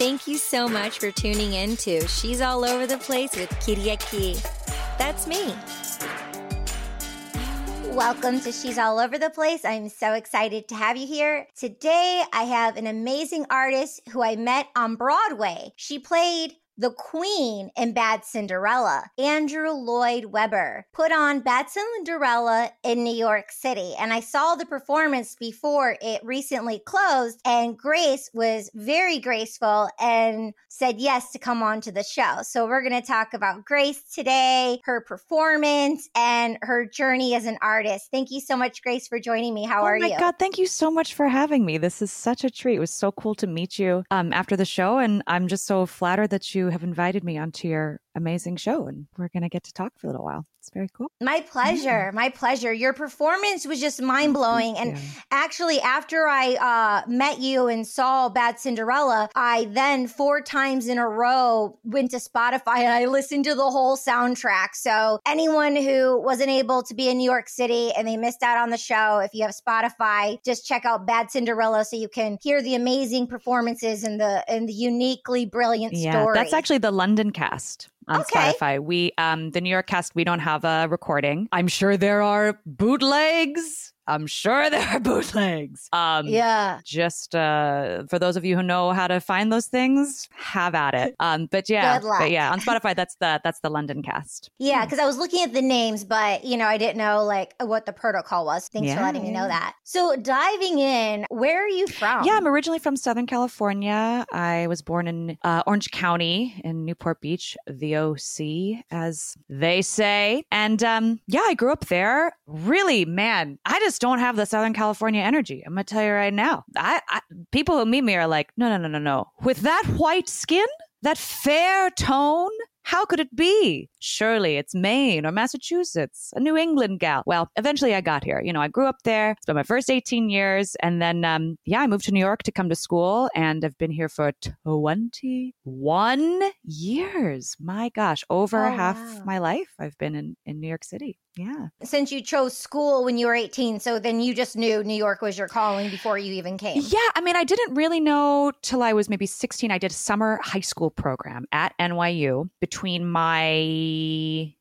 Thank you so much for tuning in to She's All Over the Place with Kiriaki. That's me. Welcome to She's All Over the Place. I'm so excited to have you here. Today, I have an amazing artist who I met on Broadway. She played the queen in Bad Cinderella, Andrew Lloyd Webber, put on Bad Cinderella in New York City. And I saw the performance before it recently closed, and Grace was very graceful and said yes to come on to the show. So we're going to talk about Grace today, her performance, and her journey as an artist. Thank you so much, Grace, for joining me. How oh are you? Oh my God, thank you so much for having me. This is such a treat. It was so cool to meet you um, after the show. And I'm just so flattered that you have invited me onto your amazing show and we're going to get to talk for a little while. It's very cool. My pleasure. Yeah. My pleasure. Your performance was just mind blowing. And actually, after I uh, met you and saw Bad Cinderella, I then four times in a row went to Spotify and I listened to the whole soundtrack. So, anyone who wasn't able to be in New York City and they missed out on the show, if you have Spotify, just check out Bad Cinderella so you can hear the amazing performances and the and the uniquely brilliant yeah, story. That's actually the London cast on okay. Spotify. We um the New York cast we don't have a recording. I'm sure there are bootlegs I'm sure there are bootlegs. Um, yeah. Just uh, for those of you who know how to find those things, have at it. Um, but yeah, but yeah, on Spotify, that's the that's the London cast. Yeah, because I was looking at the names, but you know, I didn't know like what the protocol was. Thanks yeah, for letting me know that. So diving in, where are you from? Yeah, I'm originally from Southern California. I was born in uh, Orange County in Newport Beach, the OC, as they say. And um, yeah, I grew up there. Really, man, I just don't have the Southern California energy. I'm gonna tell you right now. I, I people who meet me are like, no, no, no, no, no. With that white skin, that fair tone, how could it be? Surely it's Maine or Massachusetts, a New England gal. Well, eventually I got here. You know, I grew up there, spent my first 18 years, and then, um, yeah, I moved to New York to come to school, and I've been here for 21 years. My gosh, over oh, half wow. my life I've been in, in New York City. Yeah. Since you chose school when you were 18, so then you just knew New York was your calling before you even came. Yeah. I mean, I didn't really know till I was maybe 16. I did a summer high school program at NYU between my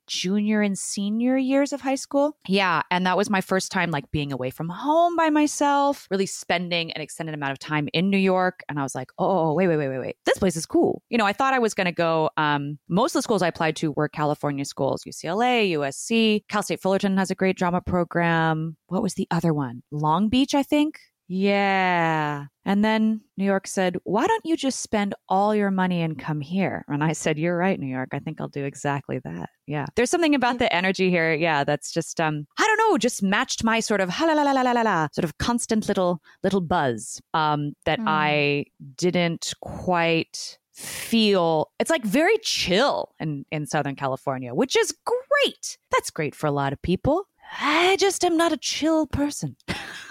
junior and senior years of high school. Yeah. And that was my first time like being away from home by myself, really spending an extended amount of time in New York. And I was like, oh, wait, wait, wait, wait, wait. This place is cool. You know, I thought I was going to go. Um, most of the schools I applied to were California schools, UCLA, USC. Cal State Fullerton has a great drama program. What was the other one? Long Beach, I think. Yeah. And then New York said, Why don't you just spend all your money and come here? And I said, You're right, New York. I think I'll do exactly that. Yeah. There's something about the energy here. Yeah. That's just, um, I don't know, just matched my sort of la la la la la la sort of constant little, little buzz, um, that mm. I didn't quite feel it's like very chill in, in Southern California, which is great. That's great for a lot of people. I just am not a chill person.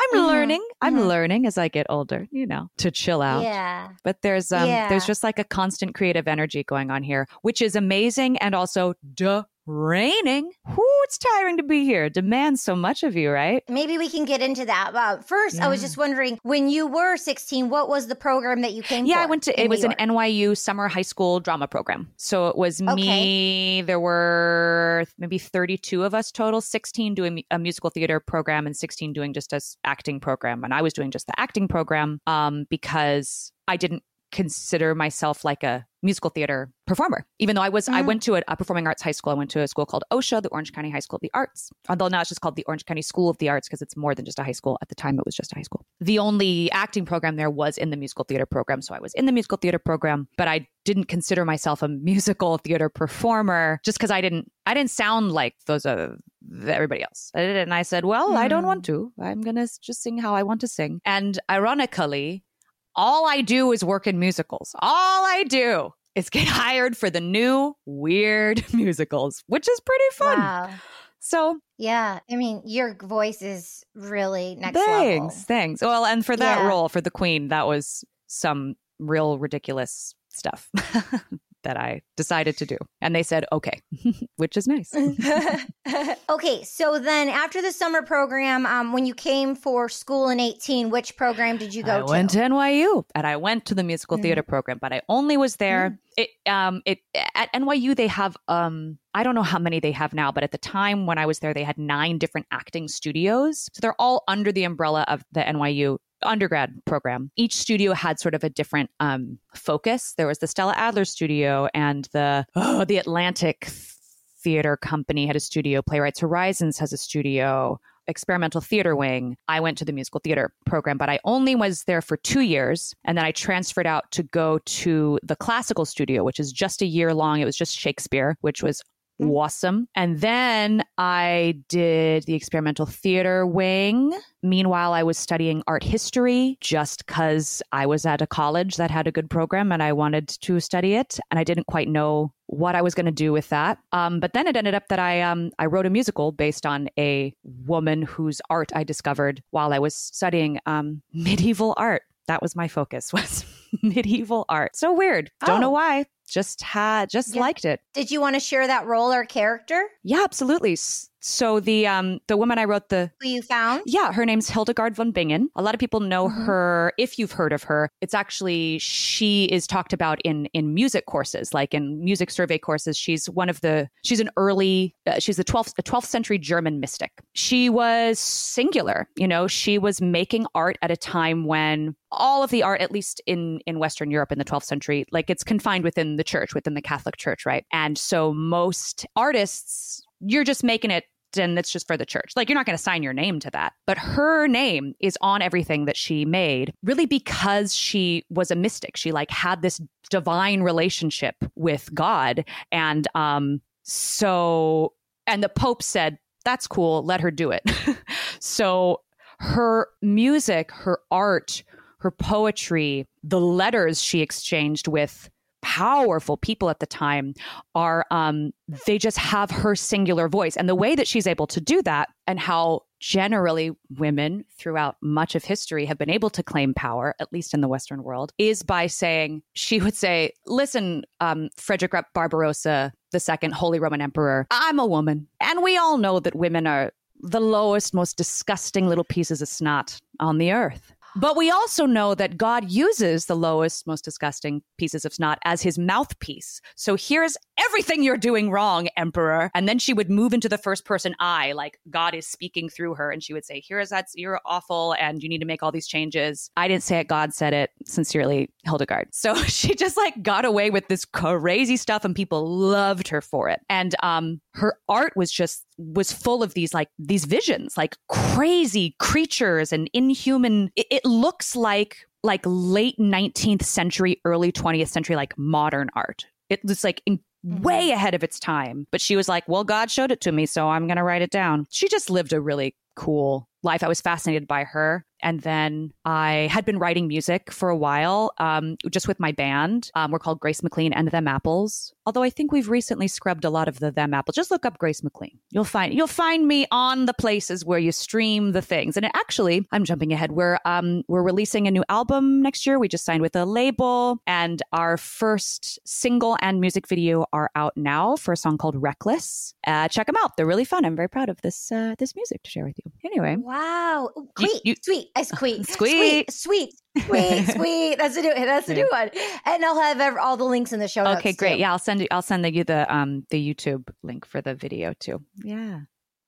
I'm mm-hmm. learning. I'm mm-hmm. learning as I get older, you know, to chill out. Yeah. But there's um yeah. there's just like a constant creative energy going on here, which is amazing and also duh raining. Whoo, it's tiring to be here. Demands so much of you, right? Maybe we can get into that. Uh, first, yeah. I was just wondering when you were 16, what was the program that you came yeah, for? I went to, it was an NYU summer high school drama program. So it was okay. me, there were maybe 32 of us total, 16 doing a musical theater program and 16 doing just a acting program. And I was doing just the acting program um, because I didn't consider myself like a musical theater performer even though i was mm. i went to a, a, performing arts high school i went to a school called OCHSA the orange county high school of the arts although now it's just called the orange county school of the arts because it's more than just a high school at the time it was just a high school the only acting program there was in the musical theater program so i was in the musical theater program but i didn't consider myself a musical theater performer just because i didn't i didn't sound like those uh, everybody else and i said well mm. i don't want mm. to i'm gonna just sing how i want to sing and ironically all I do is work in musicals. All I do is get hired for the new weird musicals, which is pretty fun. Wow. So yeah, I mean, your voice is really next thanks, level. Thanks, Well, and for that yeah. role for the Queen, that was some real ridiculous stuff. that I decided to do. And they said, okay, which is nice. okay. So then after the summer program, um, when you came for school in 18, which program did you go I to? went to NYU and I went to the musical Mm. theater program, but I only was there. It, um, it, at NYU, they have, um, I don't know how many they have now, but at the time when I was there, they had nine different acting studios. So they're all under the umbrella of the NYU undergrad program. Each studio had sort of a different um, focus. There was the Stella Adler studio and the oh, the Atlantic Theater Company had a studio. Playwrights Horizons has a studio. Experimental Theater Wing. I went to the musical theater program, but I only was there for two years. And then I transferred out to go to the classical studio, which is just a year long. It was just Shakespeare, which was awesome. And then I did the experimental theater wing. Meanwhile, I was studying art history just because I was at a college that had a good program and I wanted to study it. And I didn't quite know what I was going to do with that. Um, but then it ended up that I um, I wrote a musical based on a woman whose art I discovered while I was studying um, medieval art. That was my focus was medieval art. So weird. Don't know Oh. why. Just had just Yeah. liked it. Did you want to share that role or character Yeah, absolutely. S- So the um the woman I wrote the who you found? yeah, her name's Hildegard von Bingen. A lot of people know Mhm. her if you've heard of her. It's actually she is talked about in in music courses, like in music survey courses. She's one of the she's an early uh, she's the 12th the 12th century German mystic. She was singular, you know, she was making art at a time when all of the art at least in in western europe in the 12th century like it's confined within the church within the catholic church right and so most artists you're just making it and it's just for the church. Like you're not going to sign your name to that. But her name is on everything that she made, really because she was a mystic. She like had this divine relationship with God. And um so and the Pope said, That's cool, let her do it. so her music, her art, her poetry, the letters she exchanged with powerful people at the time are um they just have her singular voice. And the way that she's able to do that and how generally women throughout much of history have been able to claim power at least in the western world is by saying she would say listen um frederick barbarossa the second holy roman emperor i'm a woman and we all know that women are the lowest most disgusting little pieces of snot on the earth but we also know that God uses the lowest, most disgusting pieces of snot as his mouthpiece. So here's everything you're doing wrong, Emperor. And then she would move into the first person I, like God is speaking through her. And she would say, Here's that's you're awful and you need to make all these changes. I didn't say it, God said it. Sincerely, Hildegard. So she just like got away with this crazy stuff and people loved her for it. And um her art was just was full of these like these visions, like crazy creatures and inhuman. It, it looks like like late 19th century, early 20th century, like modern art. It was like in, way ahead of its time. But she was like, well, God showed it to me, so I'm going to write it down. She just lived a really cool life. I was fascinated by her. And then I had been writing music for a while, um, just with my band. Um, we're called Grace McLean and Them Apples. Although I think we've recently scrubbed a lot of the Them Apples. Just look up Grace McLean. You'll find you'll find me on the places where you stream the things. And it actually, I'm jumping ahead. We're um, we're releasing a new album next year. We just signed with a label, and our first single and music video are out now for a song called Reckless. Uh, check them out. They're really fun. I'm very proud of this uh, this music to share with you. Anyway, Wow. Ooh, You- Sweet, you- sweet, uh, sweet, Sweet. sweet, sweet, sweet, sweet. That's a new. That's a new one. And I'll have all the links in the show notes. okay, great. too. Yeah, I'll send you. I'll send you the um the YouTube link for the video too. Yeah,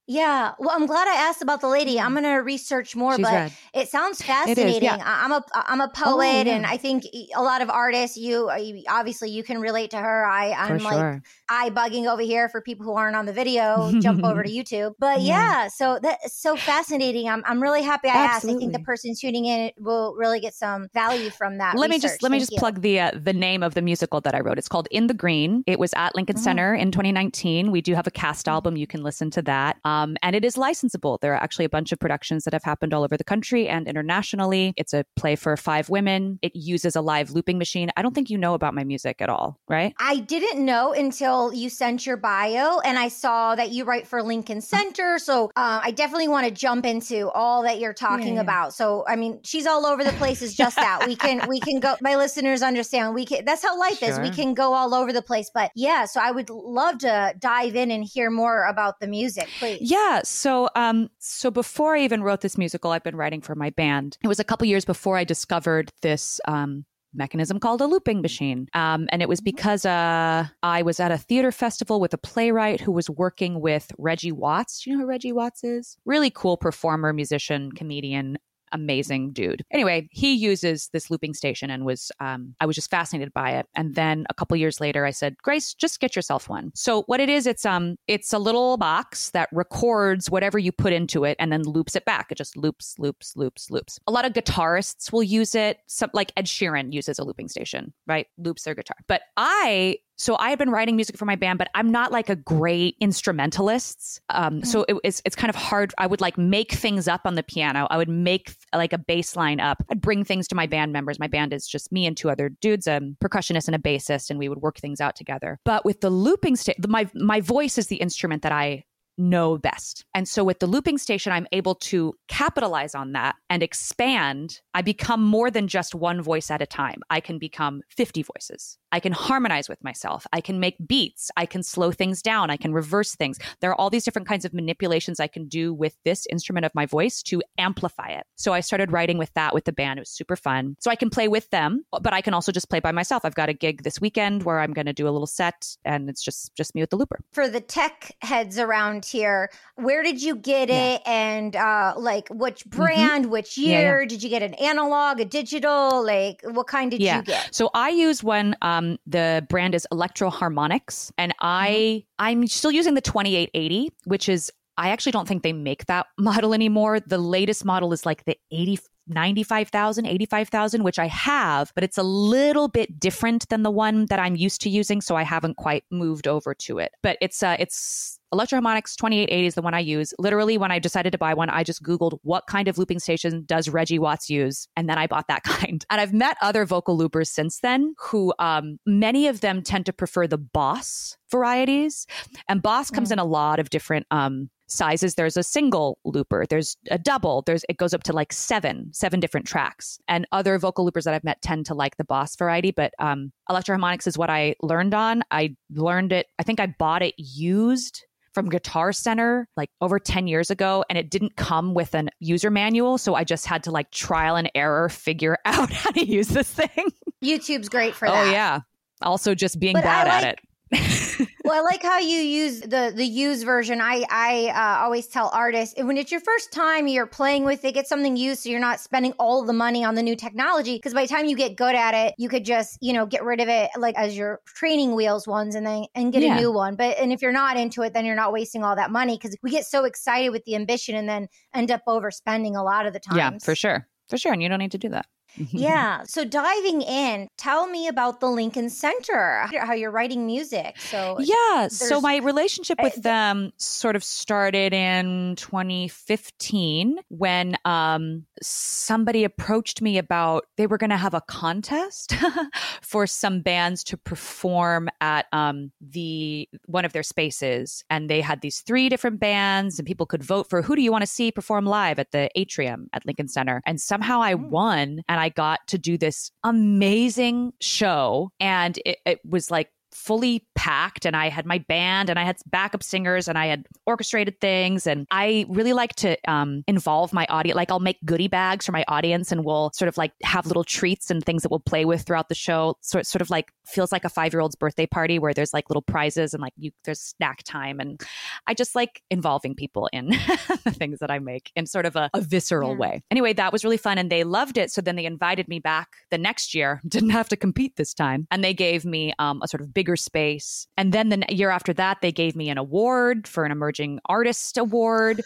Yeah. Well, I'm glad I asked about the lady. I'm gonna research more, she's but it sounds fascinating. yeah. I'm a I'm a poet, Oh, yeah. and I think a lot of artists. You uh, you- obviously you can relate to her. I I'm like sure. eye bugging over here for people who aren't on the video. jump over to YouTube. But Yeah. yeah, so that's so fascinating. I'm I'm really happy I asked. I think the person tuning in will really get some value from that. let me just research. let me just you. plug the uh, the name of the musical that I wrote. It's called In the Green. It was at Lincoln Mhm. Center in 2019. We do have a cast Mhm. album. You can listen to that. Um, Um, and it is licensable. There are actually a bunch of productions that have happened all over the country and internationally. It's a play for five women. It uses a live looping machine. I don't think you know about my music at all, right? I didn't know until you sent your bio and I saw that you write for Lincoln Center. So uh, I definitely want to jump into all that you're talking yeah, about. So I mean, she's all over the place is just that. We can we can go my listeners understand. We can that's how life sure. is. We can go all over the place. But yeah, so I would love to dive in and hear more about the music, please. Yeah. So um so before I even wrote this musical, I've been writing for my band. It was a couple years before I discovered this um mechanism called a looping machine. Um, and it was mm-hmm. because uh, I was at a theater festival with a playwright who was working with Reggie Watts. Do you know who Reggie Watts is? Really cool performer, musician, comedian amazing dude. Anyway, he uses this looping station and was um, I was just fascinated by it. And then a couple years later, I said, Grace, just get yourself one. So what it is, it's um it's a little box that records whatever you put into it and then loops it back. It just loops, loops, loops, loops. A lot of guitarists will use it. Some like Ed Sheeran uses a looping station, right? Loops their guitar. But I so I had been writing music for my band, but I'm not like a great instrumentalist. Um, mm-hmm. So it, it's it's kind of hard. I would like make things up on the piano. I would make like a bass line up. I'd bring things to my band members. My band is just me and two other dudes, a percussionist and a bassist, and we would work things out together. But with the looping state, my my voice is the instrument that I know best. And so with the looping station, I'm able to capitalize on that and expand. I become more than just one voice at a time. I can become 50 voices. I can harmonize with myself. I can make beats. I can slow things down. I can reverse things. There are all these different kinds of manipulations I can do with this instrument of my voice to amplify it. So I started writing with that with the band. It was super fun. So I can play with them, but I can also just play by myself. I've got a gig this weekend where I'm going to do a little set and it's just just me with the looper. For the tech heads around here, where did you get yeah. it and uh like which mm-hmm. brand, mm-hmm. which year? Yeah, yeah. Did you get an analog, a digital? Like what kind did you get? So I use one um, um, the brand is Electro-Harmonix, and I mm-hmm. I'm still using the 2880, which is I actually don't think they make that model anymore. The latest model is like the 80 95,000, 85,000, which I have, but it's a little bit different than the one that I'm used to using, so I haven't quite moved over to it. But it's uh it's Electro-Harmonix 2880 is the one I use. Literally, when I decided to buy one, I just Googled what kind of looping station does Reggie Watts use? And then I bought that kind. And I've met other vocal loopers since then who um, many of them tend to prefer the Boss varieties. And Boss comes mm. in a lot of different um, sizes. There's a single looper, there's a double, there's it goes up to like seven, seven different tracks. And other vocal loopers that I've met tend to like the Boss variety, but um, Electro-Harmonix is what I learned on. I learned it, I think I bought it used from Guitar Center like over 10 years ago and it didn't come with an user manual. So I just had to like trial and error figure out how to use this thing. YouTube's great for oh, that. Oh, yeah. Also, just being but bad like, at it. Well, I like how you use the the used version. I I uh, always tell artists when it's your first time you're playing with it, get something used so you're not spending all the money on the new technology. Because by the time you get good at it, you could just you know get rid of it like as your training wheels ones and then and get yeah. a new one. But and if you're not into it, then you're not wasting all that money because we get so excited with the ambition and then end up overspending a lot of the time. Yeah, for sure, for sure, and you don't need to do that. Yeah. So diving in, tell me about the Lincoln Center, how you're writing music. So yeah. So my relationship with them sort of started in 2015 when um, somebody approached me about they were going to have a contest for some bands to perform at um, the one of their spaces, and they had these three different bands, and people could vote for who do you want to see perform live at the atrium at Lincoln Center, and somehow I mm. won, and I got to do this amazing show. And it, it was like fully packed and I had my band and I had backup singers and I had orchestrated things and I really like to um, involve my audience like I'll make goodie bags for my audience and we'll sort of like have little treats and things that we'll play with throughout the show so it sort of like feels like a 5-year-old's birthday party where there's like little prizes and like you there's snack time and I just like involving people in the things that I make in sort of a, a visceral yeah. way. Anyway, that was really fun and they loved it so then they invited me back the next year didn't have to compete this time and they gave me um, a sort of bigger space. And then the year after that, they gave me an award for an emerging artist award.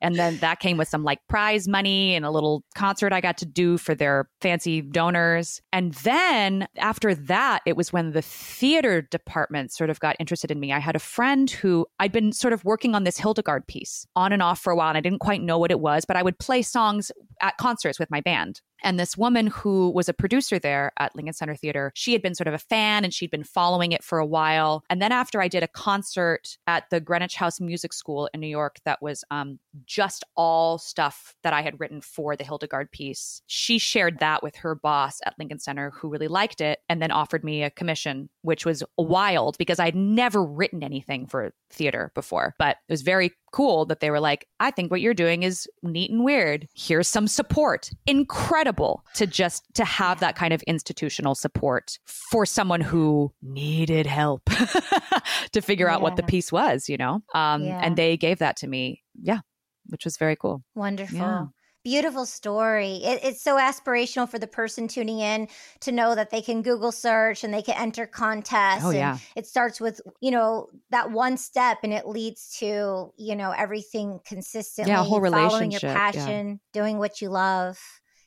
and then that came with some like prize money and a little concert I got to do for their fancy donors. And then after that, it was when the theater department sort of got interested in me. I had a friend who I'd been sort of working on this Hildegard piece on and off for a while, and I didn't quite know what it was, but I would play songs at concerts with my band. And this woman who was a producer there at Lincoln Center Theater, she had been sort of a fan and she'd been following it for a while. And then after I did a concert at the Greenwich House Music School in New York that was um, just all stuff that I had written for the Hildegard piece, she shared that with her boss at Lincoln Center who really liked it and then offered me a commission, which was wild because I'd never written anything for theater before. But it was very cool that they were like, I think what you're doing is neat and weird. Here's some support. Incredible to just to have that kind of institutional support for someone who needed help to figure out what the piece was, you know? Um, Yeah. And they gave that to me. Yeah, which was very cool. Wonderful. Yeah. Beautiful story. It, it's so aspirational for the person tuning in to know that they can Google search and they can enter contests. Oh, and yeah. It starts with, you know, that one step and it leads to, you know, everything consistently. Yeah, whole Following your relationship, yeah. passion, doing what you love.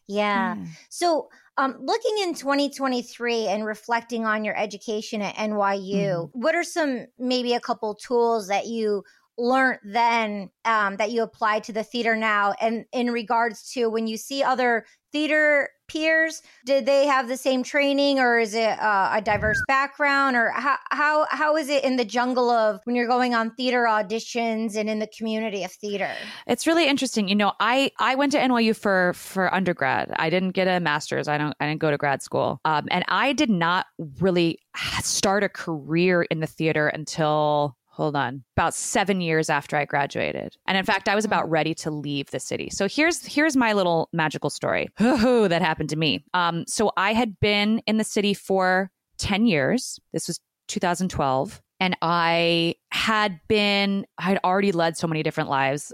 Yeah. Yeah. So, um, looking in 2023 and reflecting on your education at NYU, Mm-hmm. what are some maybe a couple tools that you learned then um, that you apply to the theater now? And in regards to when you see other theater peers, did they have the same training, or is it uh, a diverse background, or how how how is it in the jungle of when you're going on theater auditions and in the community of theater? It's really interesting. You know, I I went to NYU for for undergrad. I didn't get a master's. I don't. I didn't go to grad school. Um, and I did not really start a career in the theater until hold on about seven years after i graduated. And in fact i was about ready to leave the city. So here's here's my little magical story. That happened to me. Um, so i had been in the city for 10 years. This was 2012 and i had been i had already led so many different lives.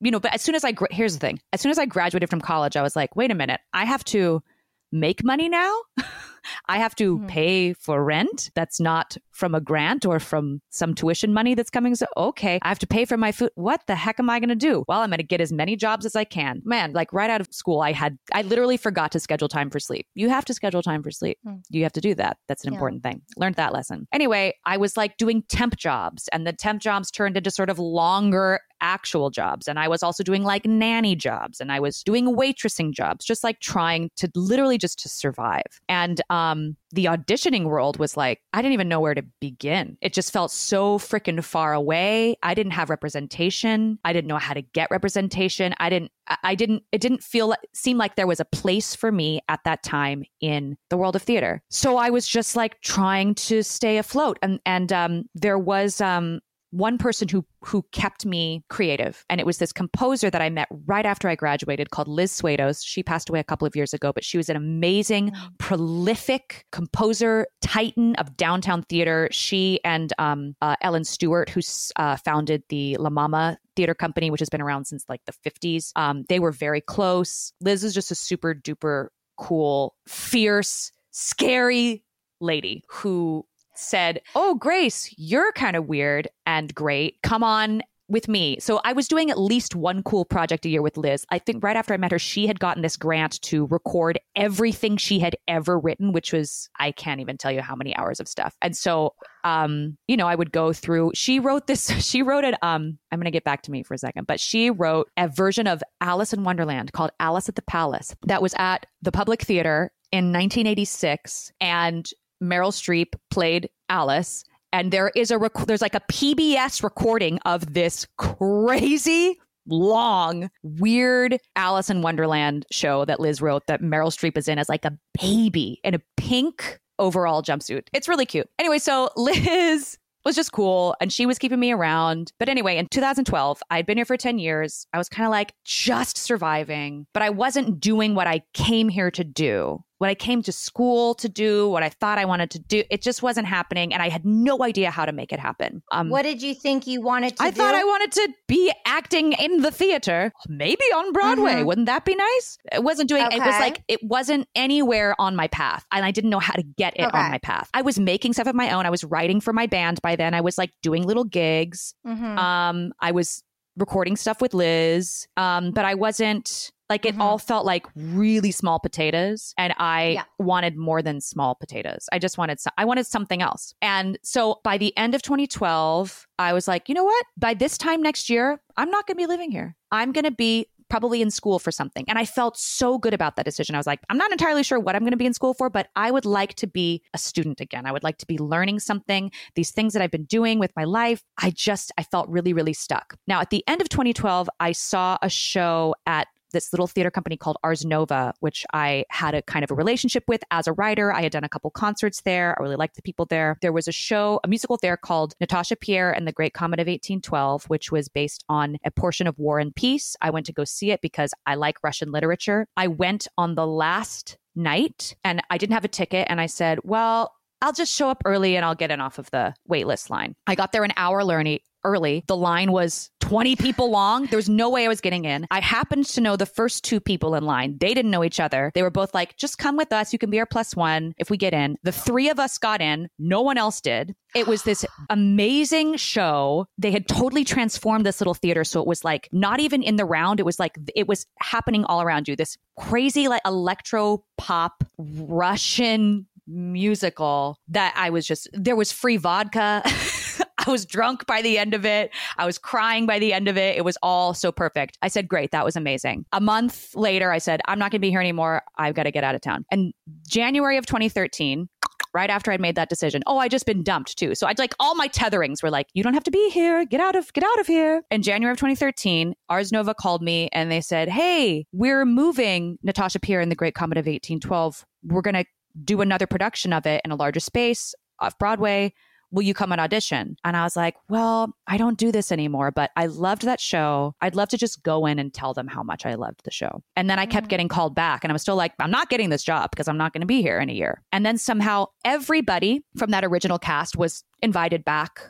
You know, but as soon as I, gra- here's the thing, as soon as I graduated from college, I was like, wait a minute, I have to make money now. I have to Mhm. pay for rent? That's not from a grant or from some tuition money that's coming. So, okay, I have to pay for my food. What the heck am I going to do? Well, I'm going to get as many jobs as I can. Man, like right out of school, I had, I literally forgot to schedule time for sleep. You have to schedule time for sleep. Hmm. You have to do that. That's an Yeah. important thing. Learned that lesson. Anyway, I was like doing temp jobs, and the temp jobs turned into sort of longer actual jobs. And I was also doing like nanny jobs, and I was doing waitressing jobs, just like trying to literally just to survive. And um, the auditioning world was like, I didn't even know where to begin. It just felt so freaking far away. I didn't have representation. I didn't know how to get representation. I didn't, I- didn't, it didn't feel, seem like there was a place for me at that time in the world of theater. So I was just like trying to stay afloat. And, and, um, there was, um, one person who who kept me creative. And it was this composer that i met right after i graduated called liz swados she passed away a couple of years ago but she was an amazing prolific composer titan of downtown theater. She and um, uh, ellen stewart who uh, founded the la mama theater company which has been around since like the 50s um, they were very close. Liz is just a super duper cool fierce scary lady who said, Oh, Grace, you're kind of weird and great. Come on with me. So I was doing at least one cool project a year with Liz. I think right after I met her, she had gotten this grant to record everything she had ever written, which was, I can't even tell you how many hours of stuff. And so, um, you know, I would go through, she wrote this, she wrote it, um, I'm going to get back to me for a second, but she wrote a version of Alice in Wonderland called Alice at the Palace that was at the Public Theater in 1986. And Meryl Streep played Alice, and there is a rec- there's like a PBS recording of this crazy long weird Alice in Wonderland show that Liz wrote that Meryl Streep is in as like a baby in a pink overall jumpsuit. It's really cute. Anyway, so Liz was just cool and she was keeping me around. But anyway, in 2012, I'd been here for 10 years. I was kind of like just surviving, but I wasn't doing what I came here to do. What I came to school to do, what I thought I wanted to do, it just wasn't happening. And I had no idea how to make it happen. Um, What did you think you wanted to do? I do? thought I wanted to be acting in the theater, maybe on Broadway. Mhm. Wouldn't that be nice? It wasn't doing. It was like it wasn't anywhere on my path, and I didn't know how to get it Okay. on my path. I was making stuff of my own. I was writing for my band by then. I was like doing little gigs. Mhm. Um, I was recording stuff with Liz, um, but I wasn't like it Mhm. all felt like really small potatoes, and I Yeah. wanted more than small potatoes. I just wanted some, I wanted something else. And so by the end of 2012, I was like, you know what? By this time next year, I'm not going to be living here. I'm going to be probably in school for something. And I felt so good about that decision. I was like, I'm not entirely sure what I'm going to be in school for, but I would like to be a student again. I would like to be learning something. These things that I've been doing with my life, I just, I felt really, really stuck. Now, at the end of 2012, I saw a show at this little theater company called Ars Nova, which I had a kind of a relationship with as a writer. I had done a couple concerts there. I really liked the people there. There was a show, a musical there called Natasha Pierre and the Great Comet of 1812, which was based on a portion of War and Peace. I went to go see it because I like Russian literature. I went on the last night and I didn't have a ticket. And I said, well, I'll just show up early and I'll get in off of the waitlist line. I got there an hour early. Early, the line was 20 people long. There was no way I was getting in. I happened to know the first two people in line. They didn't know each other. They were both like, just come with us. You can be our plus one if we get in. The three of us got in. No one else did. It was this amazing show. They had totally transformed this little theater. So it was like not even in the round. It was like, it was happening all around you. This crazy, like electro pop Russian musical that I was just, there was free vodka. I was drunk by the end of it. I was crying by the end of it. It was all so perfect. I said, Great, that was amazing. A month later, I said, I'm not going to be here anymore. I've got to get out of town. And January of 2013, right after I'd made that decision, oh, I just been dumped too. So I'd like all my tetherings were like, you don't have to be here. Get out of, get out of here. In January of 2013, Ars Nova called me and they said, Hey, we're moving Natasha Pierre in the Great Comet of 1812. We're going to do another production of it in a larger space off Broadway will you come and audition? And I was like, well, I don't do this anymore, but I loved that show. I'd love to just go in and tell them how much I loved the show. And then I kept Mhm. getting called back and I was still like, I'm not getting this job because I'm not going to be here in a year. And then somehow everybody from that original cast was invited back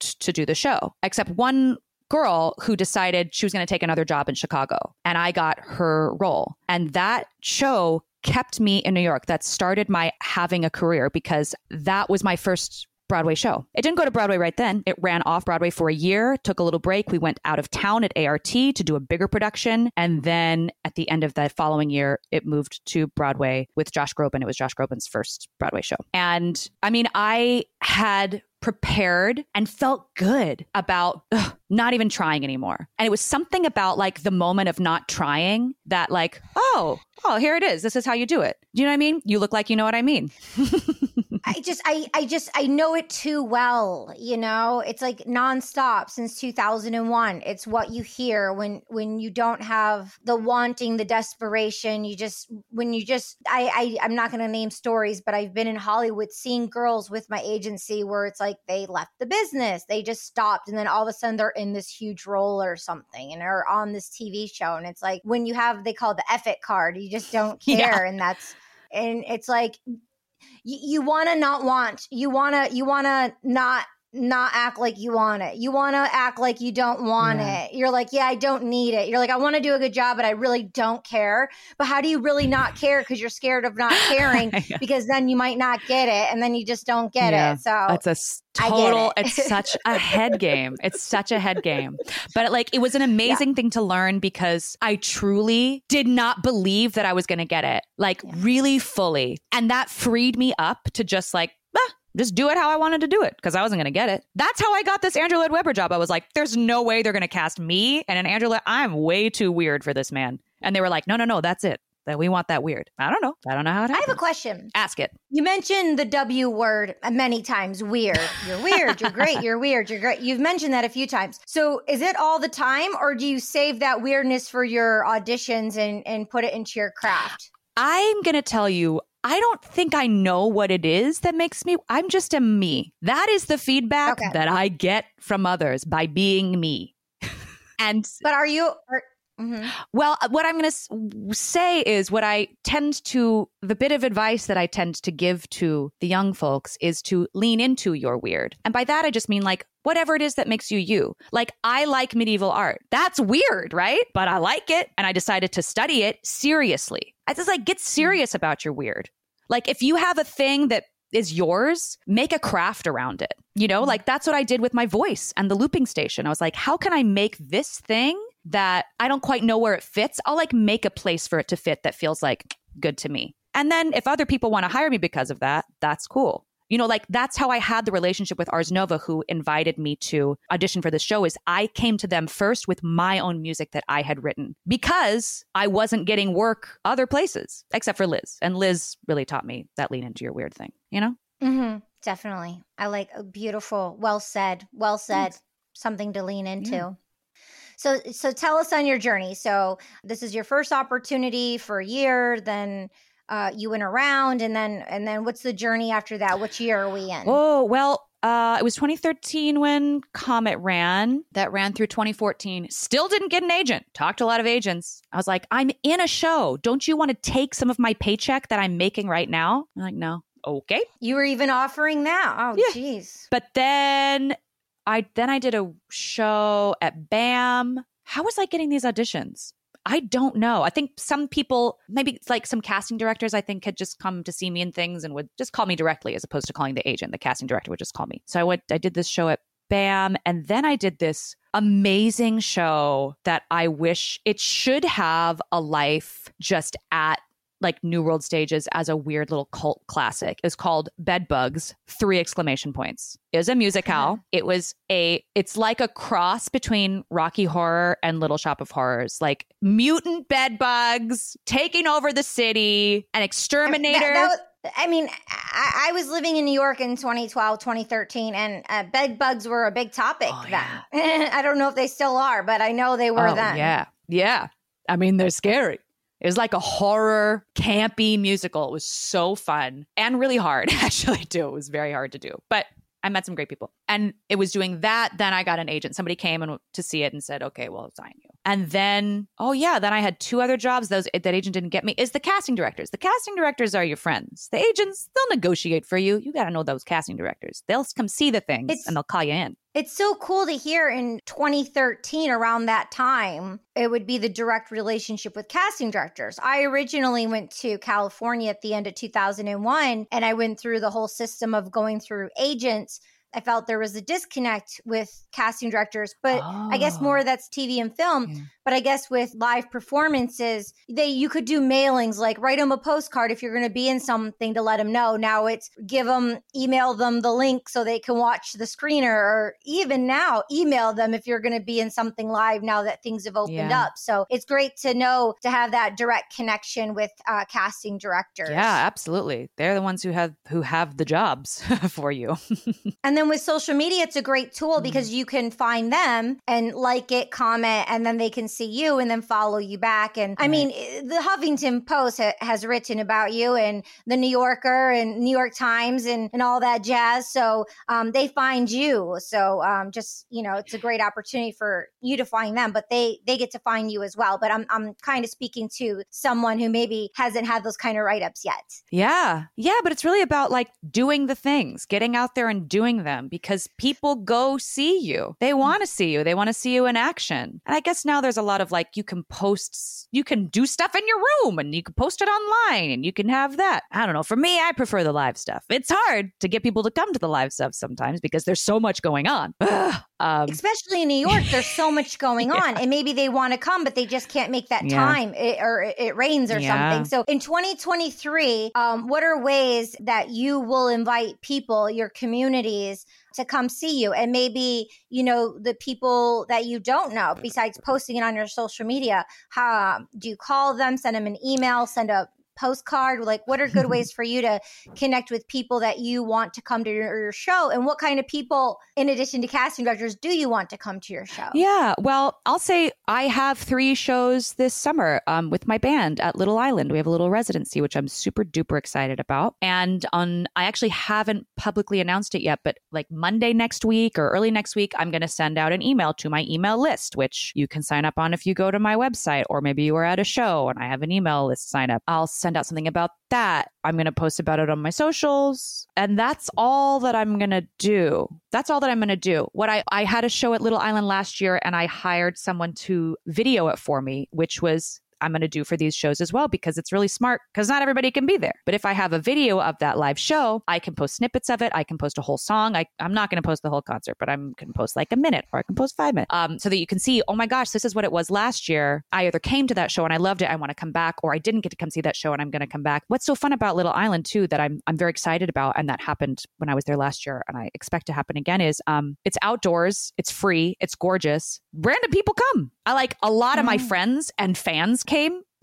t- to do the show, except one girl who decided she was going to take another job in Chicago. And I got her role. And that show kept me in New York. That started my having a career because that was my first Broadway show. It didn't go to Broadway right then. It ran off Broadway for a year, took a little break. We went out of town at ART to do a bigger production. And then at the end of the following year, it moved to Broadway with Josh Groban. It was Josh Groban's first Broadway show. And I mean, I had prepared and felt good about ugh, not even trying anymore. And it was something about like the moment of not trying that, like, oh, oh, here it is. This is how you do it. Do you know what I mean? You look like you know what I mean. I just, I, I just, I know it too well. You know, it's like nonstop since 2001. It's what you hear when, when you don't have the wanting, the desperation. You just, when you just, I, I I'm not going to name stories, but I've been in Hollywood seeing girls with my agency where it's like they left the business, they just stopped, and then all of a sudden they're in this huge role or something, and are on this TV show, and it's like when you have, they call it the F it card. You just don't care, Yeah. and that's, and it's like you, you want to not want you want to you want to not not act like you want it you want to act like you don't want Yeah. it you're like yeah i don't need it you're like i want to do a good job but i really don't care but how do you really not care because you're scared of not caring Yeah. because then you might not get it and then you just don't get Yeah. it so It's a total, it. it's such a head game. It's such a head game. But like, it was an amazing thing to learn because I truly did not believe that I was going to get it, like, really fully. And that freed me up to just like, ah, just do it how I wanted to do it because I wasn't going to get it. That's how I got this Andrew Lloyd Webber job. I was like, there's no way they're going to cast me and an Andrew Lloyd. I'm way too weird for this man. And they were like, no, no, no, that's it. That we want that weird. I don't know. I don't know how it i have a question Ask it. you mentioned the w word many times weird you're weird you're great you're weird you're great you've mentioned that a few times so is it all the time or do you save that weirdness for your auditions and and put it into your craft I'm going to tell you, I don't think I know what it is that makes me, I'm just a me. That is the feedback Okay. that I get from others by being me. and But are you? Are, mhm. well, what I'm going to say is what I tend to, the bit of advice that I tend to give to the young folks is to lean into your weird. And by that, I just mean like, whatever it is that makes you you. Like, I like medieval art. That's weird, right? But I like it. And I decided to study it seriously. I just like, get hmm. serious about your weird. Like, if you have a thing that is yours, make a craft around it. You know, hmm. like that's what I did with my voice and the looping station. I was like, how can I make this thing that I don't quite know where it fits? I'll like make a place for it to fit that feels like good to me. And then if other people want to hire me because of that, that's cool. You know, like that's how I had the relationship with Ars Nova, who invited me to audition for the show. Is I came to them first with my own music that I had written because I wasn't getting work other places, except for Liz. And Liz really taught me that lean into your weird thing, you know? Mm-hmm. Definitely. I like a beautiful, well said, well said, Thanks. something to lean into. Yeah. So so tell us on your journey. So this is your first opportunity for a year, then uh, you went around and then and then what's the journey after that? Which year are we in? Oh, well, uh, it was 2013 when Comet ran. That ran through 2014. Still didn't get an agent. Talked to a lot of agents. I was like, I'm in a show. Don't you want to take some of my paycheck that I'm making right now? I'm like, no okay. You were even offering that. Oh, jeez. Yeah. But then I then I did a show at BAM. How was I getting these auditions? I don't know. I think some people, maybe like some casting directors, I think had just come to see me and things and would just call me directly as opposed to calling the agent. The casting director would just call me. So I went, I did this show at BAM, and then I did this amazing show that I wish it should have a life just at like New World Stages as a weird little cult classic. It was called Bedbugs, three exclamation points. It was a musical. It was a, it's like a cross between Rocky Horror and Little Shop of Horrors, like mutant bedbugs taking over the city, an exterminator. That, that was, I mean, I, I, was living in New York in 2012, 2013, and uh, bed bugs were a big topic oh, then. Yeah. I don't know if they still are, but I know they were oh, then. Yeah. Yeah. I mean, they're scary. It was like a horror, campy musical. It was so fun and really hard, actually, too. It was very hard to do. But I met some great people. And it was doing that. Then I got an agent. Somebody came and to see it and said, okay, well, I'll sign you. And then, oh yeah, then I had two other jobs. Those that agent didn't get me. Is the casting directors. The casting directors are your friends. The agents, they'll negotiate for you. You got to know those casting directors. They'll come see the things it's, and they'll call you in. It's so cool to hear in 2013, around that time, it would be the direct relationship with casting directors. I originally went to California at the end of 2001, and I went through the whole system of going through agents I felt there was a disconnect with casting directors, but oh. I guess more oh. that's TV and film. Yeah. But I guess with live performances, they you could do mailings like write them a postcard if you're going to be in something to let them know. Now it's give them email them the link so they can watch the screener, or even now email them if you're going to be in something live. Now that things have opened yeah. up, so it's great to know to have that direct connection with uh, casting directors. Yeah, absolutely. They're the ones who have who have the jobs for you. and then with social media, it's a great tool mm-hmm. because you can find them and like it, comment, and then they can see you and then follow you back. And I mean, the Huffington Post ha- has written about you and the New Yorker and New York Times and, and all that jazz. So um, they find you. So um, just, you know, it's a great opportunity for you to find them, but they, they get to find you as well. But I'm, I'm kind of speaking to someone who maybe hasn't had those kind of write ups yet. Yeah. Yeah. But it's really about like doing the things, getting out there and doing them because people go see you. They mm. want to see you. They want to see you in action. And I guess now there's a lot of like you can post, you can do stuff in your room and you can post it online and you can have that. I don't know. For me, I prefer the live stuff. It's hard to get people to come to the live stuff sometimes because there's so much going on. Um, Especially in New York, there's so much going yeah. on, and maybe they want to come, but they just can't make that yeah. time, it, or it rains or yeah. something. So in 2023, um, what are ways that you will invite people, your communities, to come see you and maybe you know the people that you don't know besides posting it on your social media how do you call them send them an email send a postcard like what are good ways for you to connect with people that you want to come to your, your, show? And what kind of people in addition to casting directors do you want to come to your show? Yeah well i'll say i have three shows this summer um, with my band at little island. We have a little residency which i'm super duper excited about. And on i actually haven't publicly announced it yet but like monday next week or early next week i'm going to send out an email to my email list which you can sign up on if you go to my website or maybe you are at a show and i have an email list sign up. I'll send out something about that. I'm going to post about it on my socials. And that's all that I'm going to do. That's all that I'm going to do. What I, I had a show at Little Island last year and I hired someone to video it for me, which was I'm going to do for these shows as well because it's really smart because not everybody can be there. But if I have a video of that live show, I can post snippets of it. I can post a whole song. I, I'm not going to post the whole concert, but I can post like a minute or I can post five minutes um, so that you can see, oh my gosh, this is what it was last year. I either came to that show and I loved it. I want to come back, or I didn't get to come see that show and I'm going to come back. What's so fun about Little Island too that I'm I'm very excited about, and that happened when I was there last year, and I expect to happen again. Is um, it's outdoors, it's free, it's gorgeous. Random people come. I like a lot of my mm. friends and fans came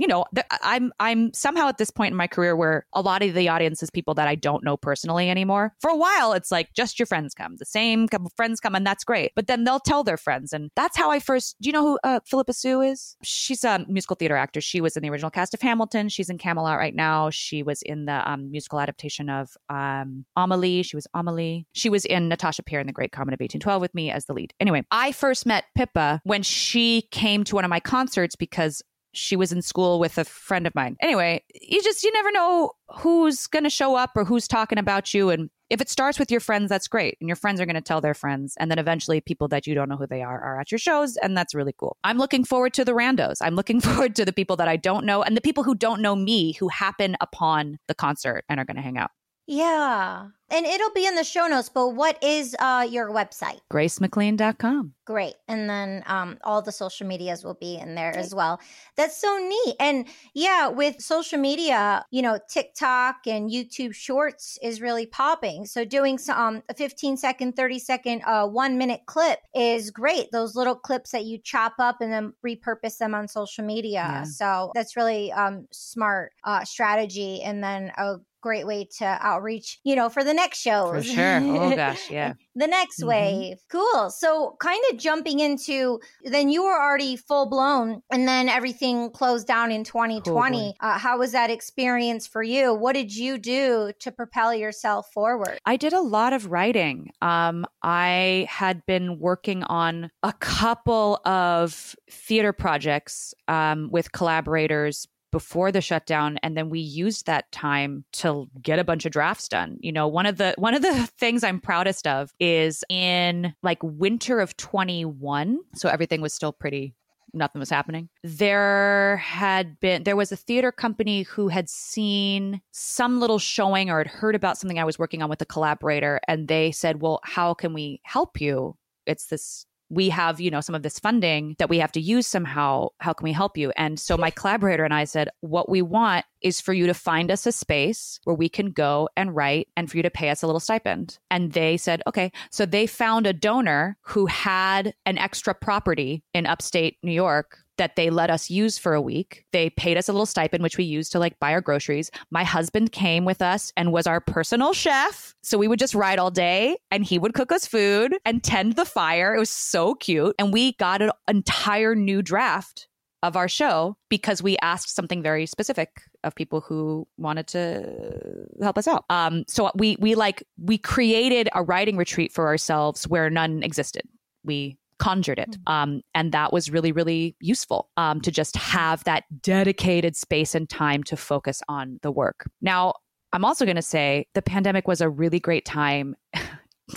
you know, I'm I'm somehow at this point in my career where a lot of the audience is people that I don't know personally anymore. For a while, it's like just your friends come, the same couple friends come, and that's great. But then they'll tell their friends, and that's how I first. Do you know who uh, Phillipa Soo is? She's a musical theater actor. She was in the original cast of Hamilton. She's in Camelot right now. She was in the um, musical adaptation of um, Amelie. She was Amelie. She was in Natasha Pierre in The Great Comet of 1812 with me as the lead. Anyway, I first met Pippa when she came to one of my concerts because she was in school with a friend of mine. Anyway, you just you never know who's going to show up or who's talking about you and if it starts with your friends that's great and your friends are going to tell their friends and then eventually people that you don't know who they are are at your shows and that's really cool. I'm looking forward to the randos. I'm looking forward to the people that I don't know and the people who don't know me who happen upon the concert and are going to hang out. Yeah. And it'll be in the show notes, but what is uh, your website? GraceMcLean.com. Great. And then um, all the social medias will be in there as well. That's so neat. And yeah, with social media, you know, TikTok and YouTube Shorts is really popping. So doing some um, a 15 second, 30 second, uh, one minute clip is great. Those little clips that you chop up and then repurpose them on social media. Yeah. So that's really um, smart uh, strategy. And then a great way to outreach, you know, for the next shows. For sure. Oh gosh, yeah. the next mm-hmm. wave. Cool. So kind of jumping into then you were already full blown and then everything closed down in 2020. Oh uh, how was that experience for you? What did you do to propel yourself forward? I did a lot of writing. Um, I had been working on a couple of theater projects um, with collaborators before the shutdown and then we used that time to get a bunch of drafts done. You know one of the one of the things i'm proudest of is in like winter of 21 so everything was still pretty nothing was happening there had been there was a theater company who had seen some little showing or had heard about something i was working on with a collaborator and they said well how can we help you? It's this we have, you know, some of this funding that we have to use somehow. How can we help you? And so my collaborator and I said, what we want is for you to find us a space where we can go and write and for you to pay us a little stipend. And they said, okay. So they found a donor who had an extra property in upstate New York that they let us use for a week. They paid us a little stipend, which we used to like buy our groceries. My husband came with us and was our personal chef. So we would just write all day and he would cook us food and tend the fire. It was so cute. And we got an entire new draft of our show because we asked something very specific of people who wanted to help us out. Um, so we we like we created a writing retreat for ourselves where none existed. We conjured it. Mm-hmm. Um, and that was really, really useful um, to just have that dedicated space and time to focus on the work. Now, I'm also going to say the pandemic was a really great time.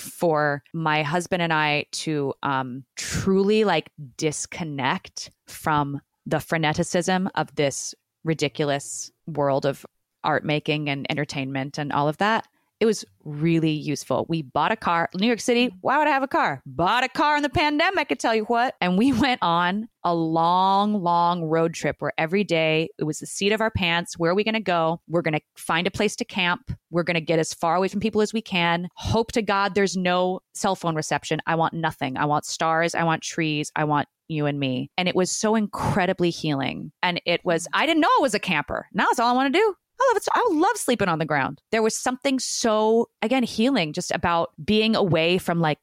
for my husband and I to um, truly like disconnect from the freneticism of this ridiculous world of art making and entertainment and all of that it was really useful. We bought a car. New York City, why would I have a car? Bought a car in the pandemic, I tell you what. And we went on a long, long road trip where every day it was the seat of our pants. Where are we going to go? We're going to find a place to camp. We're going to get as far away from people as we can. Hope to God there's no cell phone reception. I want nothing. I want stars. I want trees. I want you and me. And it was so incredibly healing. And it was, I didn't know I was a camper. Now it's all I want to do. I love it. I love sleeping on the ground. There was something so, again, healing just about being away from like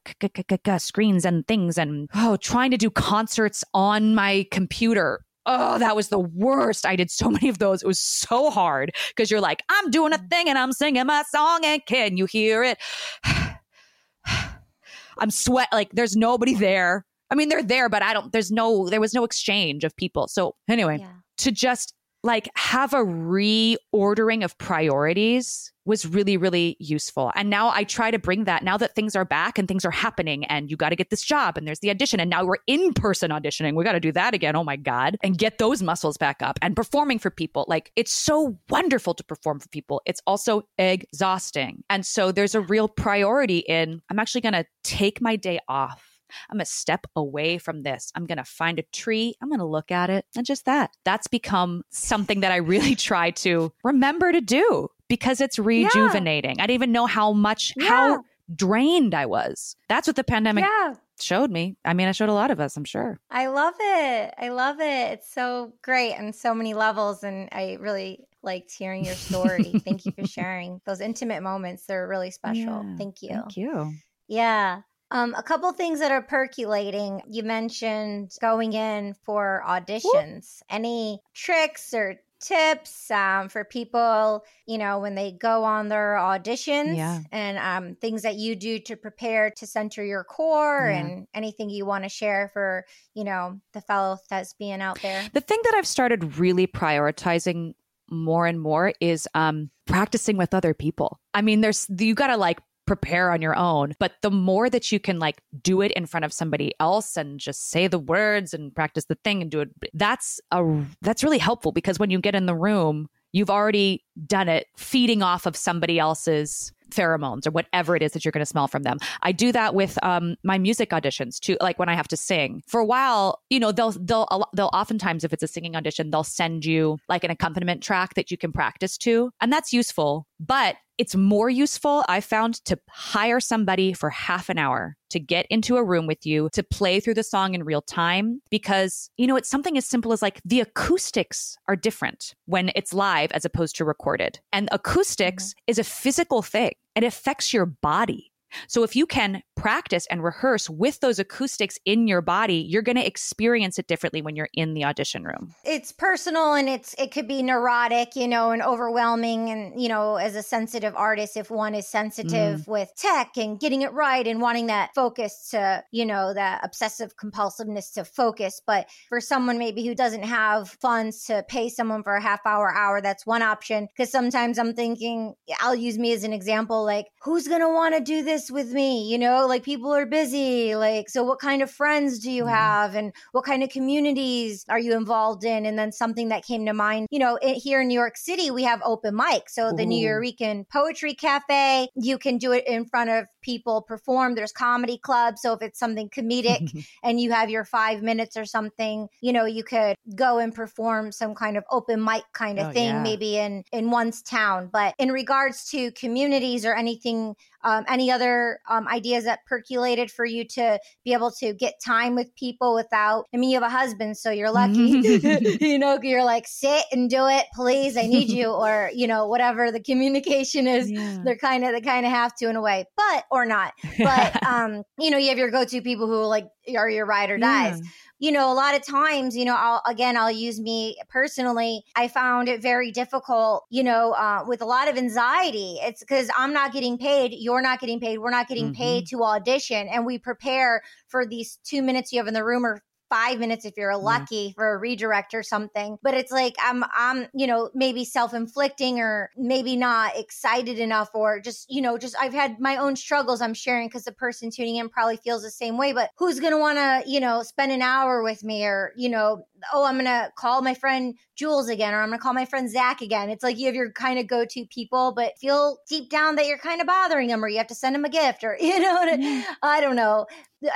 screens and things and oh, trying to do concerts on my computer. Oh, that was the worst. I did so many of those. It was so hard because you're like, I'm doing a mm. thing and I'm singing my song and can you hear it? I'm sweat like there's nobody there. I mean, they're there, but I don't, there's no, there was no exchange of people. So anyway, yeah. to just like have a reordering of priorities was really, really useful. And now I try to bring that now that things are back and things are happening and you got to get this job and there's the audition and now we're in person auditioning. We got to do that again. Oh my God. And get those muscles back up and performing for people. Like it's so wonderful to perform for people. It's also exhausting. And so there's a real priority in I'm actually going to take my day off I'm going to step away from this. I'm going to find a tree. I'm going to look at it. And just that. That's become something that I really try to remember to do because it's rejuvenating. Yeah. I didn't even know how much, yeah. how drained I was. That's what the pandemic yeah. showed me. I mean, I showed a lot of us, I'm sure. I love it. I love it. It's so great on so many levels. And I really liked hearing your story. Thank you for sharing those intimate moments. They're really special. Yeah, thank you. Thank you. Yeah. Um, a couple things that are percolating. You mentioned going in for auditions. Any tricks or tips um, for people, you know, when they go on their auditions yeah. and um, things that you do to prepare to center your core yeah. and anything you want to share for, you know, the fellow thespian out there? The thing that I've started really prioritizing more and more is um, practicing with other people. I mean, there's, you got to like prepare on your own. But the more that you can like do it in front of somebody else and just say the words and practice the thing and do it, that's a that's really helpful because when you get in the room, you've already done it feeding off of somebody else's pheromones or whatever it is that you're going to smell from them. I do that with um, my music auditions too. Like when I have to sing for a while, you know, they'll they'll they'll oftentimes if it's a singing audition, they'll send you like an accompaniment track that you can practice to, and that's useful. But it's more useful, I found, to hire somebody for half an hour to get into a room with you to play through the song in real time because, you know, it's something as simple as like the acoustics are different when it's live as opposed to recorded. And acoustics mm-hmm. is a physical thing, it affects your body. So if you can practice and rehearse with those acoustics in your body, you're going to experience it differently when you're in the audition room. It's personal and it's it could be neurotic, you know, and overwhelming and you know, as a sensitive artist if one is sensitive mm. with tech and getting it right and wanting that focus to, you know, that obsessive compulsiveness to focus, but for someone maybe who doesn't have funds to pay someone for a half hour hour, that's one option because sometimes I'm thinking I'll use me as an example like who's going to want to do this this with me you know like people are busy like so what kind of friends do you mm-hmm. have and what kind of communities are you involved in and then something that came to mind you know it, here in new york city we have open mic so the Ooh. Nuyorican poetry cafe you can do it in front of people perform there's comedy clubs so if it's something comedic and you have your five minutes or something you know you could go and perform some kind of open mic kind of oh, thing yeah. maybe in in one's town but in regards to communities or anything um, any other um, ideas that percolated for you to be able to get time with people without? I mean, you have a husband, so you're lucky. you know, you're like, sit and do it, please. I need you, or you know, whatever the communication is. Yeah. They're kind of they kind of have to in a way, but or not. But um, you know, you have your go-to people who like are your ride or dies. Yeah you know, a lot of times, you know, I'll again, I'll use me personally. I found it very difficult, you know, uh, with a lot of anxiety. It's because I'm not getting paid, you're not getting paid, we're not getting mm-hmm. paid to audition, and we prepare for these two minutes you have in the room or five minutes if you're mm-hmm. lucky yeah. for a redirect or something. But it's like I'm I'm, you know, maybe self-inflicting or maybe not excited enough or just, you know, just I've had my own struggles I'm sharing because the person tuning in probably feels the same way. But who's gonna wanna, you know, spend an hour with me or, you know, oh, I'm gonna call my friend Jules again, or I'm gonna call my friend Zach again. It's like you have your kind of go to people, but feel deep down that you're kind of bothering them, or you have to send them a gift, or you know, I don't know.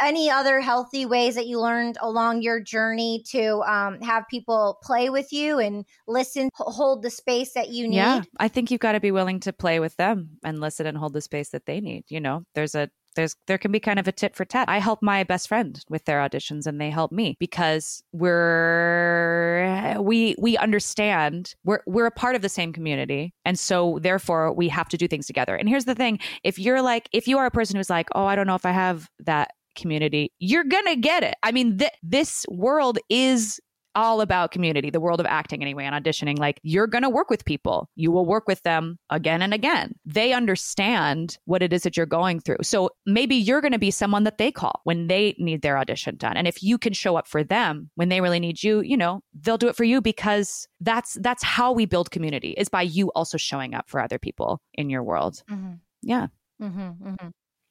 Any other healthy ways that you learned along your journey to um, have people play with you and listen, hold the space that you need? Yeah, I think you've got to be willing to play with them and listen and hold the space that they need. You know, there's a there's there can be kind of a tit for tat. I help my best friend with their auditions and they help me because we're we we understand we're we're a part of the same community and so therefore we have to do things together. And here's the thing, if you're like if you are a person who's like, "Oh, I don't know if I have that community," you're going to get it. I mean, th- this world is all about community, the world of acting anyway, and auditioning. Like you're going to work with people. You will work with them again and again. They understand what it is that you're going through. So maybe you're going to be someone that they call when they need their audition done. And if you can show up for them when they really need you, you know, they'll do it for you because that's that's how we build community is by you also showing up for other people in your world. Mm-hmm. Yeah. Mm-hmm, mm-hmm.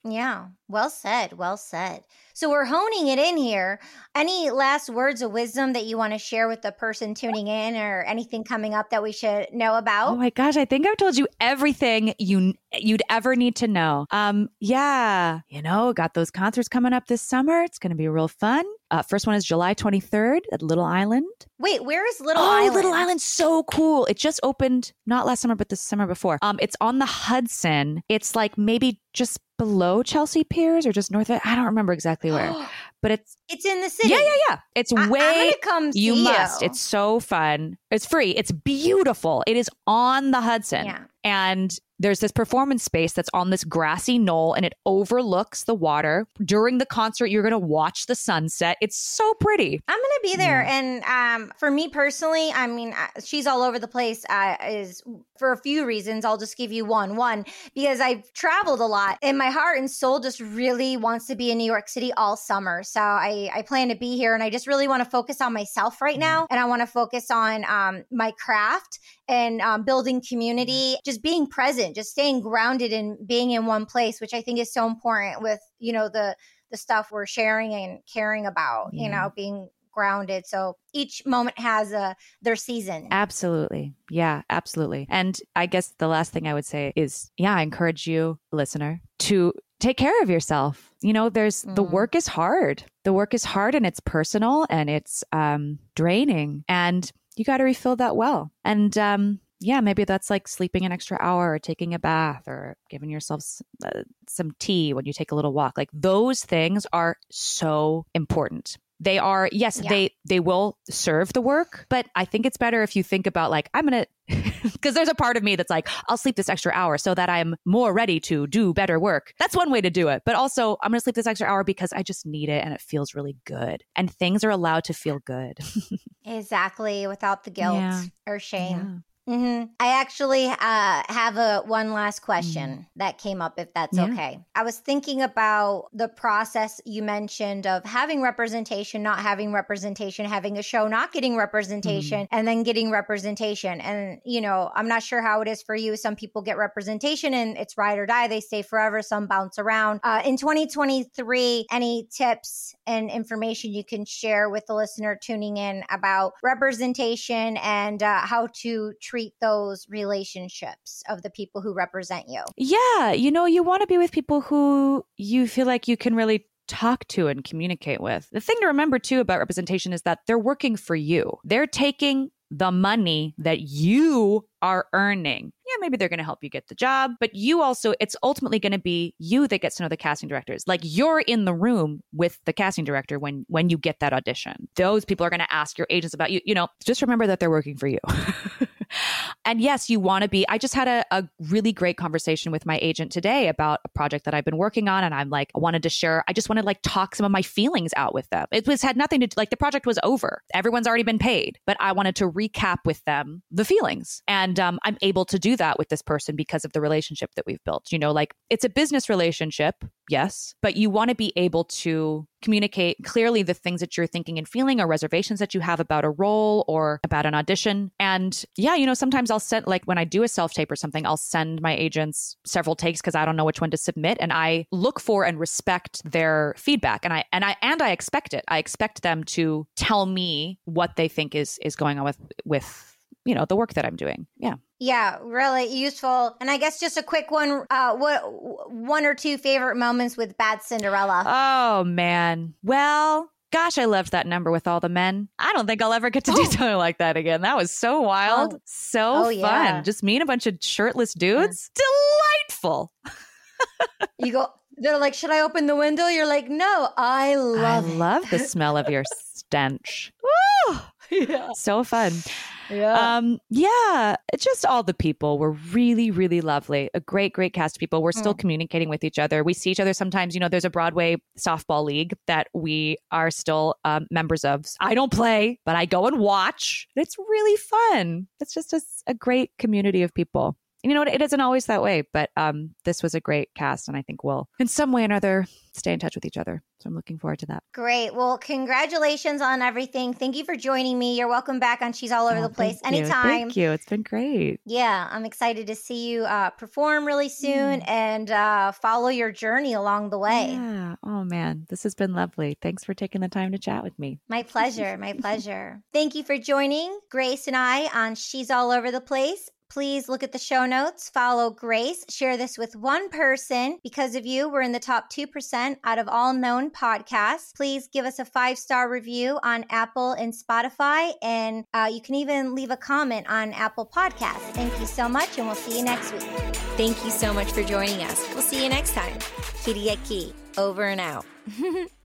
Yeah, well said. Well said. So we're honing it in here. Any last words of wisdom that you want to share with the person tuning in or anything coming up that we should know about? Oh my gosh, I think I've told you everything you you'd ever need to know. Um yeah, you know, got those concerts coming up this summer. It's going to be real fun. Uh, first one is July 23rd at Little Island. Wait, where is Little Island? oh, Island? Little Island's so cool. It just opened not last summer, but the summer before. Um, it's on the Hudson. It's like maybe just below Chelsea Piers or just north of I don't remember exactly where. but it's it's in the city. Yeah, yeah, yeah. It's I, way come you must. You. It's so fun. It's free. It's beautiful. It is on the Hudson. Yeah. And there's this performance space that's on this grassy knoll and it overlooks the water. During the concert, you're going to watch the sunset. It's so pretty. I'm going to be there. Yeah. And um, for me personally, I mean, uh, she's all over the place, uh, is for a few reasons. I'll just give you one. One, because I've traveled a lot and my heart and soul just really wants to be in New York City all summer. So I, I plan to be here and I just really want to focus on myself right now. And I want to focus on um, my craft and um, building community, just being present, just staying grounded and being in one place, which I think is so important with, you know, the, the stuff we're sharing and caring about, yeah. you know, being grounded. So each moment has a their season. Absolutely. Yeah, absolutely. And I guess the last thing I would say is yeah, I encourage you, listener, to take care of yourself. You know, there's mm. the work is hard. The work is hard and it's personal and it's um draining and you got to refill that well. And um, yeah, maybe that's like sleeping an extra hour or taking a bath or giving yourself uh, some tea when you take a little walk. Like those things are so important. They are yes, yeah. they they will serve the work, but I think it's better if you think about like I'm going to because there's a part of me that's like I'll sleep this extra hour so that I'm more ready to do better work. That's one way to do it. But also I'm going to sleep this extra hour because I just need it and it feels really good. And things are allowed to feel good. exactly, without the guilt yeah. or shame. Yeah. Mm-hmm. I actually uh, have a one last question mm. that came up, if that's yeah. okay. I was thinking about the process you mentioned of having representation, not having representation, having a show, not getting representation, mm. and then getting representation. And you know, I'm not sure how it is for you. Some people get representation and it's ride or die; they stay forever. Some bounce around. Uh, in 2023, any tips and information you can share with the listener tuning in about representation and uh, how to treat those relationships of the people who represent you? Yeah, you know, you want to be with people who you feel like you can really talk to and communicate with. The thing to remember too about representation is that they're working for you. They're taking the money that you are earning. Yeah, maybe they're going to help you get the job, but you also, it's ultimately going to be you that gets to know the casting directors. Like you're in the room with the casting director when when you get that audition. Those people are going to ask your agents about you. You know, just remember that they're working for you. and yes, you want to be. I just had a, a really great conversation with my agent today about a project that I've been working on. And I'm like, I wanted to share, I just wanted to like talk some of my feelings out with them. It was had nothing to like the project was over. Everyone's already been paid, but I wanted to recap with them the feelings. And um, I'm able to do that with this person because of the relationship that we've built. You know, like it's a business relationship yes, but you want to be able to communicate clearly the things that you're thinking and feeling or reservations that you have about a role or about an audition. And yeah, you know, sometimes I'll send, like when I do a self tape or something, I'll send my agents several takes because I don't know which one to submit. And I look for and respect their feedback. And I, and I, and I expect it. I expect them to tell me what they think is, is going on with, with, you know, the work that I'm doing. Yeah. Yeah, really useful. And I guess just a quick one uh what one or two favorite moments with Bad Cinderella. Oh man. Well, gosh, I loved that number with all the men. I don't think I'll ever get to do something like that again. That was so wild. Oh. So oh, fun. Yeah. Just me and a bunch of shirtless dudes. Yeah. Delightful. you go they're like, "Should I open the window?" You're like, "No, I love I love the smell of your stench." yeah. So fun. Yeah. Um, yeah, just all the people were really, really lovely. A great, great cast of people. We're still Mm. communicating with each other. We see each other sometimes. You know, there's a Broadway softball league that we are still um, members of. I don't play, but I go and watch. It's really fun. It's just a, a great community of people. And you know what? It isn't always that way, but um, this was a great cast, and I think we'll, in some way or another, stay in touch with each other. So I'm looking forward to that. Great. Well, congratulations on everything. Thank you for joining me. You're welcome back on She's All Over Oh, the Place thank you. anytime. Thank you. It's been great. Yeah, I'm excited to see you uh, perform really soon Mm. and uh, follow your journey along the way. Yeah. Oh man, this has been lovely. Thanks for taking the time to chat with me. My pleasure. My pleasure. Thank you for joining Grace and I on She's All Over the Place. Please look at the show notes, follow Grace, share this with one person. Because of you, we're in the top 2% out of all known podcasts. Please give us a five star review on Apple and Spotify. And uh, you can even leave a comment on Apple Podcasts. Thank you so much, and we'll see you next week. Thank you so much for joining us. We'll see you next time. Kitty at over and out.